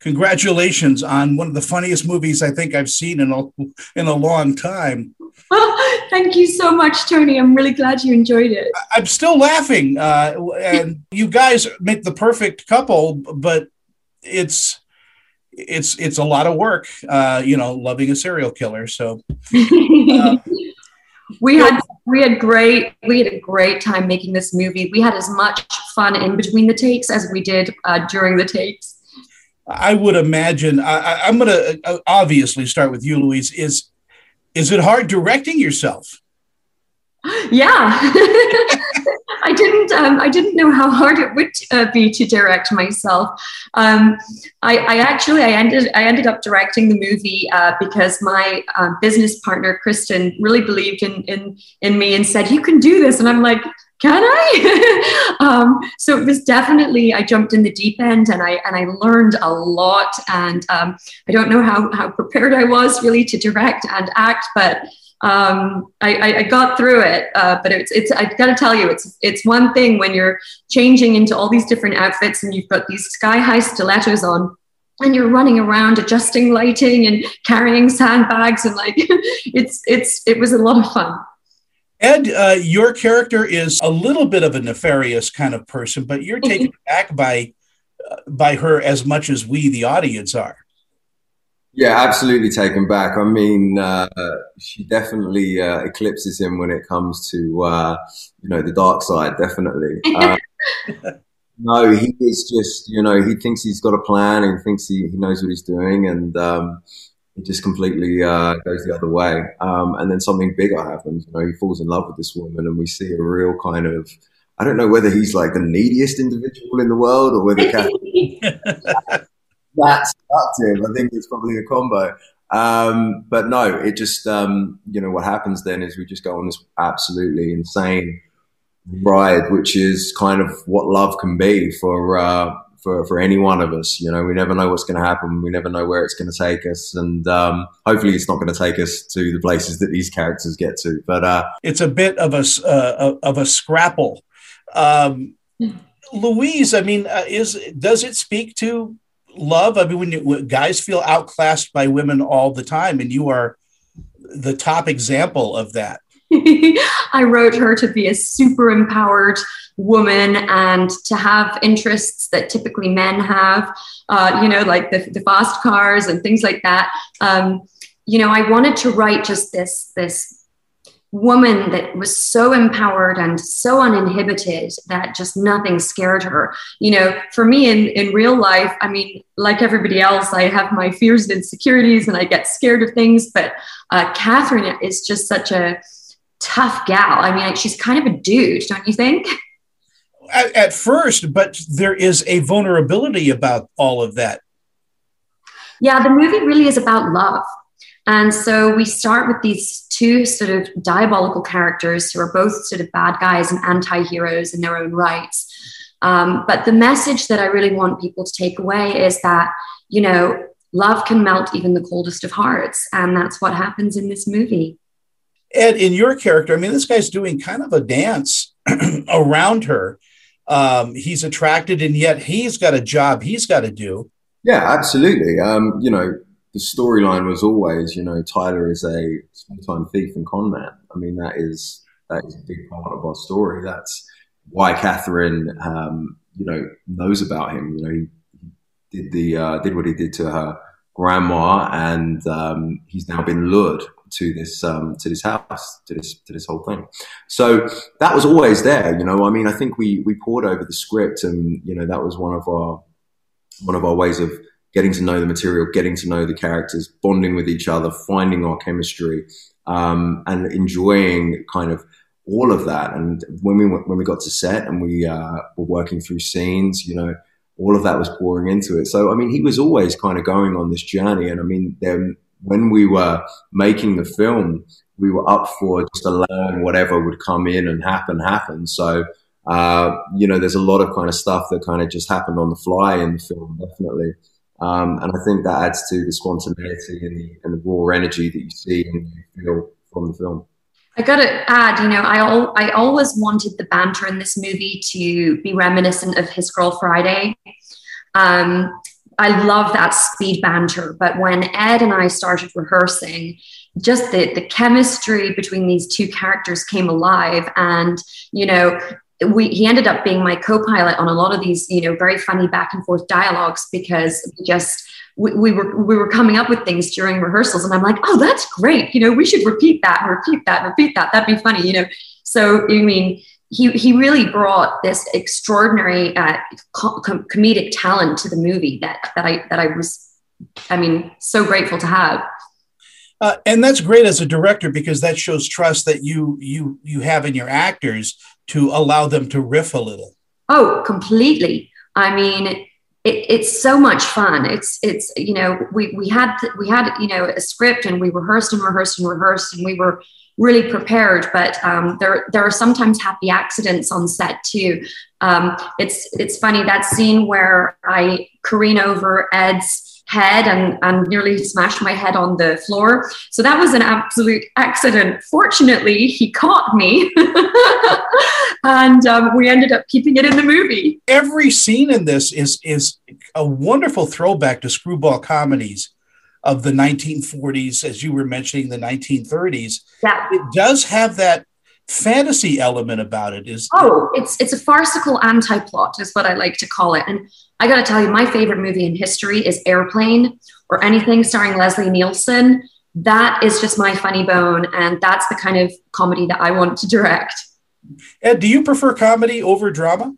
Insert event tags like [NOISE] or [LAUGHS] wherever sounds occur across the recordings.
congratulations on one of the funniest movies I think I've seen in a in a long time. [LAUGHS] Thank you so much, Tony. I'm really glad you enjoyed it. I'm still laughing, uh, and you guys make the perfect couple, but it's it's it's a lot of work, uh, you know, loving a serial killer. So. Uh, [LAUGHS] we had we had great we had a great time making this movie. We had as much fun in between the takes as we did uh, during the takes. I would imagine. I, am going to uh, obviously start with you, Louise. Is is it hard directing yourself? [LAUGHS] Yeah, [LAUGHS] I didn't. Um, I didn't know how hard it would uh, be to direct myself. Um, I, I, actually I ended I ended up directing the movie uh, because my uh, business partner Kristen really believed in in in me and said you can do this, and I'm like can I? [LAUGHS] um, so it was definitely I jumped in the deep end and I and I learned a lot. And um, I don't know how how prepared I was really to direct and act, but um, I, I, got through it. Uh, but it's it's I've got to tell you, it's it's one thing when you're changing into all these different outfits and you've got these sky high stilettos on and you're running around adjusting lighting and carrying sandbags and like [LAUGHS] it's it's it was a lot of fun Ed, uh, your character is a little bit of a nefarious kind of person, but you're taken back by uh, by her as much as we, the audience, are. Yeah, absolutely taken back. I mean, uh, she definitely uh, eclipses him when it comes to uh, you know the dark side. Definitely. [LAUGHS] Uh, no, he is just you know he thinks he's got a plan and thinks he, he knows what he's doing, and um, it just completely uh, goes the other way. Um, and then something bigger happens. You know, he falls in love with this woman, and we see a real kind of. I don't know whether he's like the neediest individual in the world or whether [LAUGHS] [LAUGHS] that's seductive. I think it's probably a combo. Um, but no, it just um, you know what happens then is we just go on this absolutely insane ride, which is kind of what love can be for uh, for, for any one of us. You know, we never know what's going to happen. We never know where it's going to take us. And um, hopefully it's not going to take us to the places that these characters get to. But uh, it's a bit of a, uh, of a scrapple. Um, Louise, I mean, uh, is does it speak to love? I mean, when, you, when guys feel outclassed by women all the time, and you are the top example of that. [LAUGHS] I wrote her to be a super empowered woman and to have interests that typically men have, uh, you know, like the, the, fast cars and things like that. Um, you know, I wanted to write just this this woman that was so empowered and so uninhibited that just nothing scared her. You know, for me in, in real life, I mean, like everybody else, I have my fears and insecurities and I get scared of things. But uh, Catherine is just such a tough gal. I mean, she's kind of a dude, don't you think? At, at first, but there is a vulnerability about all of that. Yeah, the movie really is about love. And so we start with these two sort of diabolical characters who are both sort of bad guys and anti heroes in their own rights. Um, but the message that I really want people to take away is that, you know, love can melt even the coldest of hearts. And that's what happens in this movie. Ed, in your character, I mean, this guy's doing kind of a dance [CLEARS THROAT] around her. Um, he's attracted, and yet he's got a job he's got to do. Yeah, absolutely. Um, you know, the storyline was always, you know, Tyler is a small-time thief and con man. I mean, that is that is a big part of our story. That's why Catherine, um, you know, knows about him. You know, he, did the uh, did what he did to her grandma, and um, he's now been lured to this um, to this house to this to this whole thing. So that was always there, you know. I mean, I think we we pored over the script, and you know that was one of our one of our ways of getting to know the material, getting to know the characters, bonding with each other, finding our chemistry, um, and enjoying kind of all of that. And when we when we got to set and we uh, were working through scenes, you know, all of that was pouring into it. So I mean, he was always kind of going on this journey, and I mean, there when we were making the film, we were up for just allowing whatever would come in and happen, happen. So, uh, you know, there's a lot of kind of stuff that kind of just happened on the fly in the film, definitely. Um, and I think that adds to the spontaneity and the, and the raw energy that you see and you feel from the film. I got to add, you know, I al- I always wanted the banter in this movie to be reminiscent of His Girl Friday. Um, I love that speed banter. But when Ed and I started rehearsing, just the, the chemistry between these two characters came alive. And, you know, we, he ended up being my co-pilot on a lot of these, you know, very funny back and forth dialogues because we just we, we, were we were coming up with things during rehearsals, and I'm like, oh, that's great. You know, we should repeat that repeat that repeat that. That'd be funny. You know, so I mean, he he really brought this extraordinary uh, com- comedic talent to the movie that that I that I was, I mean, so grateful to have. Uh, and that's great as a director because that shows trust that you you you have in your actors to allow them to riff a little. Oh, completely. I mean, it, it's so much fun. It's it's you know we we had we had you know a script and we rehearsed and rehearsed and rehearsed and we were really prepared. But um, there there are sometimes happy accidents on set too. Um, it's it's funny that scene where I careen over Ed's head and, and nearly smashed my head on the floor. So that was an absolute accident. Fortunately, he caught me [LAUGHS] and um, we ended up keeping it in the movie. Every scene in this is, is a wonderful throwback to screwball comedies of the 1940s, as you were mentioning, the 1930s. Yeah. It does have that fantasy element about it is oh it's it's a farcical anti-plot is what i like to call it and I got to tell you, my favorite movie in history is Airplane or anything starring Leslie Nielsen. That is just my funny bone. And that's the kind of comedy that I want to direct. Ed, do you prefer comedy over drama?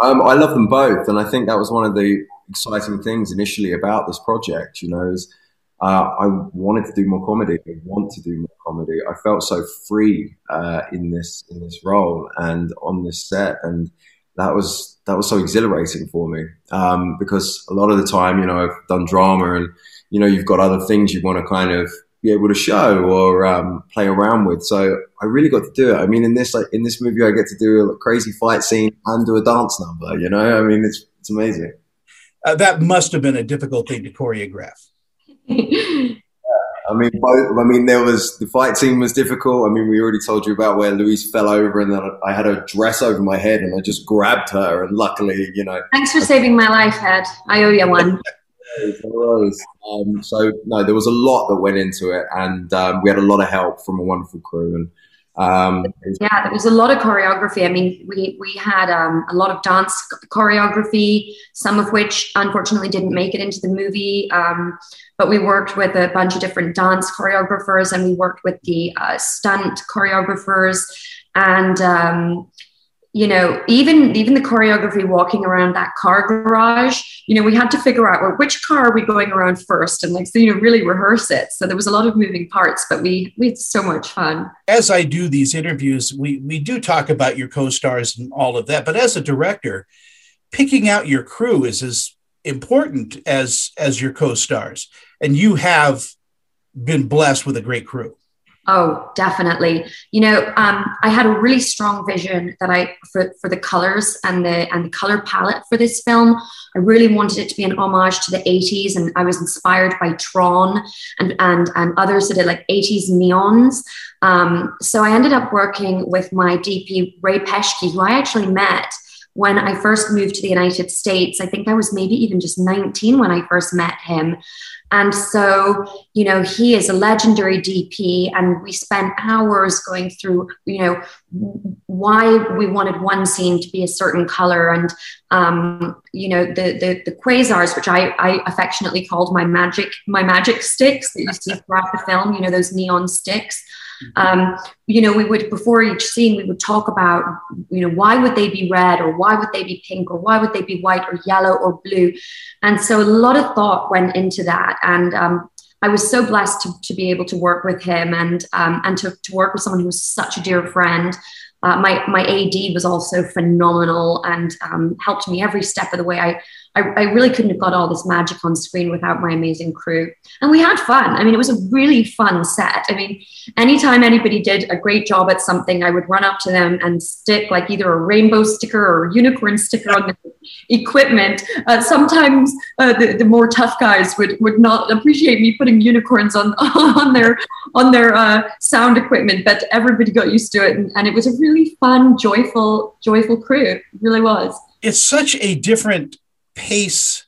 Um, I love them both. And I think that was one of the exciting things initially about this project, you know, is uh, I wanted to do more comedy. I want to do more comedy. I felt so free uh, in this in this role and on this set, and that was that was so exhilarating for me um, because a lot of the time, you know, I've done drama and you know you've got other things you want to kind of be able to show or um, play around with. So I really got to do it. I mean, in this like in this movie, I get to do a crazy fight scene and do a dance number. You know, I mean, it's it's amazing. Uh, that must have been a difficult thing to choreograph. [LAUGHS] I mean, both, I mean, there was the fight scene was difficult. I mean, we already told you about where Louise fell over, and then I had a dress over my head, and I just grabbed her, and luckily, you know. Thanks for saving my life, Ed. I owe you one. [LAUGHS] um, so no, there was a lot that went into it, and um, we had a lot of help from a wonderful crew, and um, yeah, there was a lot of choreography. I mean, we we had um, a lot of dance choreography, some of which unfortunately didn't make it into the movie. Um, but we worked with a bunch of different dance choreographers, and we worked with the uh, stunt choreographers, and um, you know, even even the choreography walking around that car garage, you know, we had to figure out well, which car are we going around first, and like so, you know, really rehearse it. So there was a lot of moving parts, but we we had so much fun. As I do these interviews, we we do talk about your co-stars and all of that, but as a director, picking out your crew is as important as as your co-stars, and you have been blessed with a great crew. Oh, definitely. You know, um, I had a really strong vision that I for, for the colors and the and the color palette for this film. I really wanted it to be an homage to the 80s, and I was inspired by Tron and and and others that did like 80s neons. Um, so I ended up working with my DP Ray Peschke, who I actually met when I first moved to the United States. I think I was maybe even just 19 when I first met him. And so, you know, he is a legendary DP, and we spent hours going through, you know, why we wanted one scene to be a certain color, and um, you know, the, the the quasars, which I, I affectionately called my magic my magic sticks that you see throughout the film. You know, those neon sticks. Um, you know, we would before each scene we would talk about, you know, why would they be red or why would they be pink or why would they be white or yellow or blue, and so a lot of thought went into that, and um, I was so blessed to, to be able to work with him and um, and to, to work with someone who was such a dear friend. Uh, my my AD was also phenomenal and um, helped me every step of the way. I I, I, really couldn't have got all this magic on screen without my amazing crew. And we had fun. I mean, it was a really fun set. I mean, anytime anybody did a great job at something, I would run up to them and stick like either a rainbow sticker or a unicorn sticker on the equipment. Uh, sometimes uh, the, the more tough guys would, would not appreciate me putting unicorns on, [LAUGHS] on their, on their uh, sound equipment, but everybody got used to it. And, and it was a really fun, joyful, joyful crew. It really was. It's such a different pace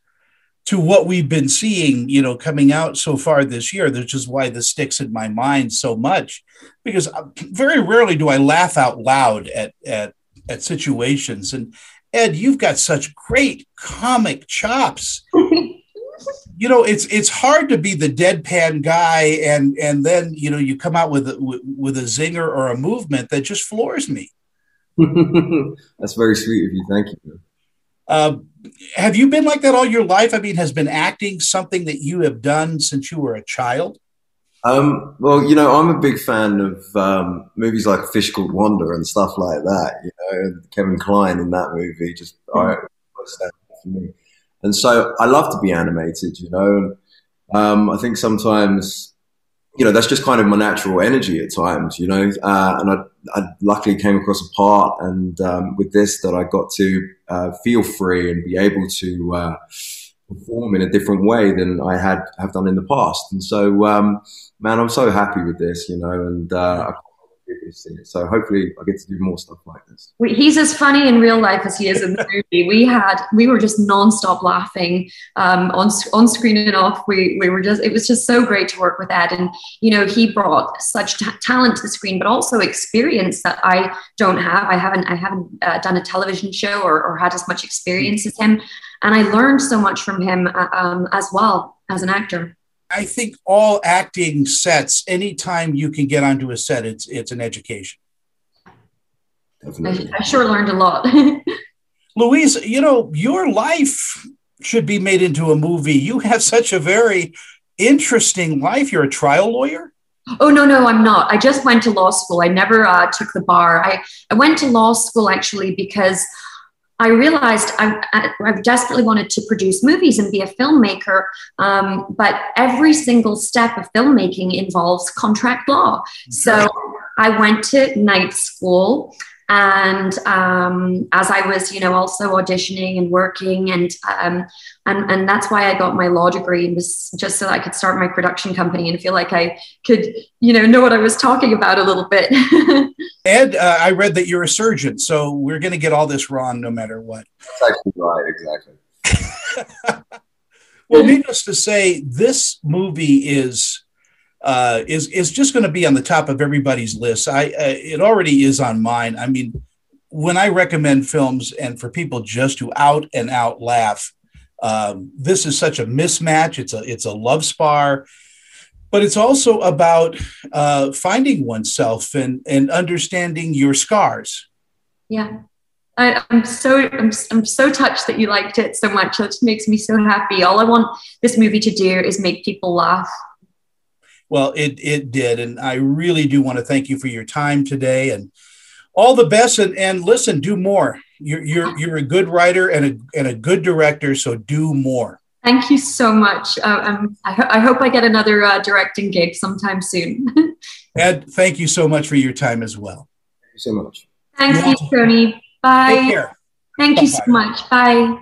to what we've been seeing, you know, coming out so far this year. Which is why this sticks in my mind so much, because uh, very rarely do I laugh out loud at at at situations. And Ed, you've got such great comic chops. [LAUGHS] you know, it's it's hard to be the deadpan guy, and and then you know you come out with a, with a zinger or a movement that just floors me. [LAUGHS] That's very sweet of you. Thank you. Uh, have you been like that all your life? I mean, has been acting something that you have done since you were a child? Um, well, you know, I'm a big fan of um, movies like Fish Called Wanda and stuff like that. You know, Kevin Kline in that movie just mm-hmm. I, for me. And so I love to be animated. You know, and um, I think sometimes you know that's just kind of my natural energy at times. You know, uh, and I, I, luckily came across a part and um, with this that I got to uh, feel free and be able to. Uh, perform in a different way than I had have done in the past. And so, um, man, I'm so happy with this, you know, and uh, so hopefully I get to do more stuff like this. He's as funny in real life as he is in the movie. We had we were just nonstop laughing um, on on screen and off. We we were just it was just so great to work with Ed, and you know he brought such t- talent to the screen, but also experience that I don't have. I haven't I haven't uh, done a television show or, or had as much experience as him, and I learned so much from him uh, um, as well as an actor. I think all acting sets, anytime you can get onto a set, it's it's an education. I, I sure learned a lot. [LAUGHS] Louise, you know, your life should be made into a movie. You have such a very interesting life. You're a trial lawyer. Oh no, no, I'm not. I just went to law school. I never uh, took the bar. I, I went to law school actually because I realized I, I, desperately wanted to produce movies and be a filmmaker, um, but every single step of filmmaking involves contract law. So I went to night school and um, as I was, you know, also auditioning and working, and um, and and that's why I got my law degree was just so I could start my production company and feel like I could, you know, know what I was talking about a little bit. [LAUGHS] Ed, uh, I read that you're a surgeon, so we're going to get all this wrong no matter what. That's actually right, exactly. [LAUGHS] well, needless to say, this movie is uh, is is just going to be on the top of everybody's list. I uh, it already is on mine. I mean, when I recommend films and for people just to out and out laugh, um, this is such a mismatch. It's a it's a love spar, but it's also about uh, finding oneself and and understanding your scars. Yeah. I, am so I'm, I'm so touched that you liked it so much. It makes me so happy. All I want this movie to do is make people laugh well, it it did, and I really do want to thank you for your time today, and all the best. And, and listen, do more. You're you're you're a good writer and a and a good director, so do more. Thank you so much. Uh, um, I, ho- I, hope I get another uh, directing gig sometime soon. [LAUGHS] Ed, thank you so much for your time as well. Thank you so much. Thank you, Tony. Bye. Take care. Thank Bye-bye. you so much. Bye.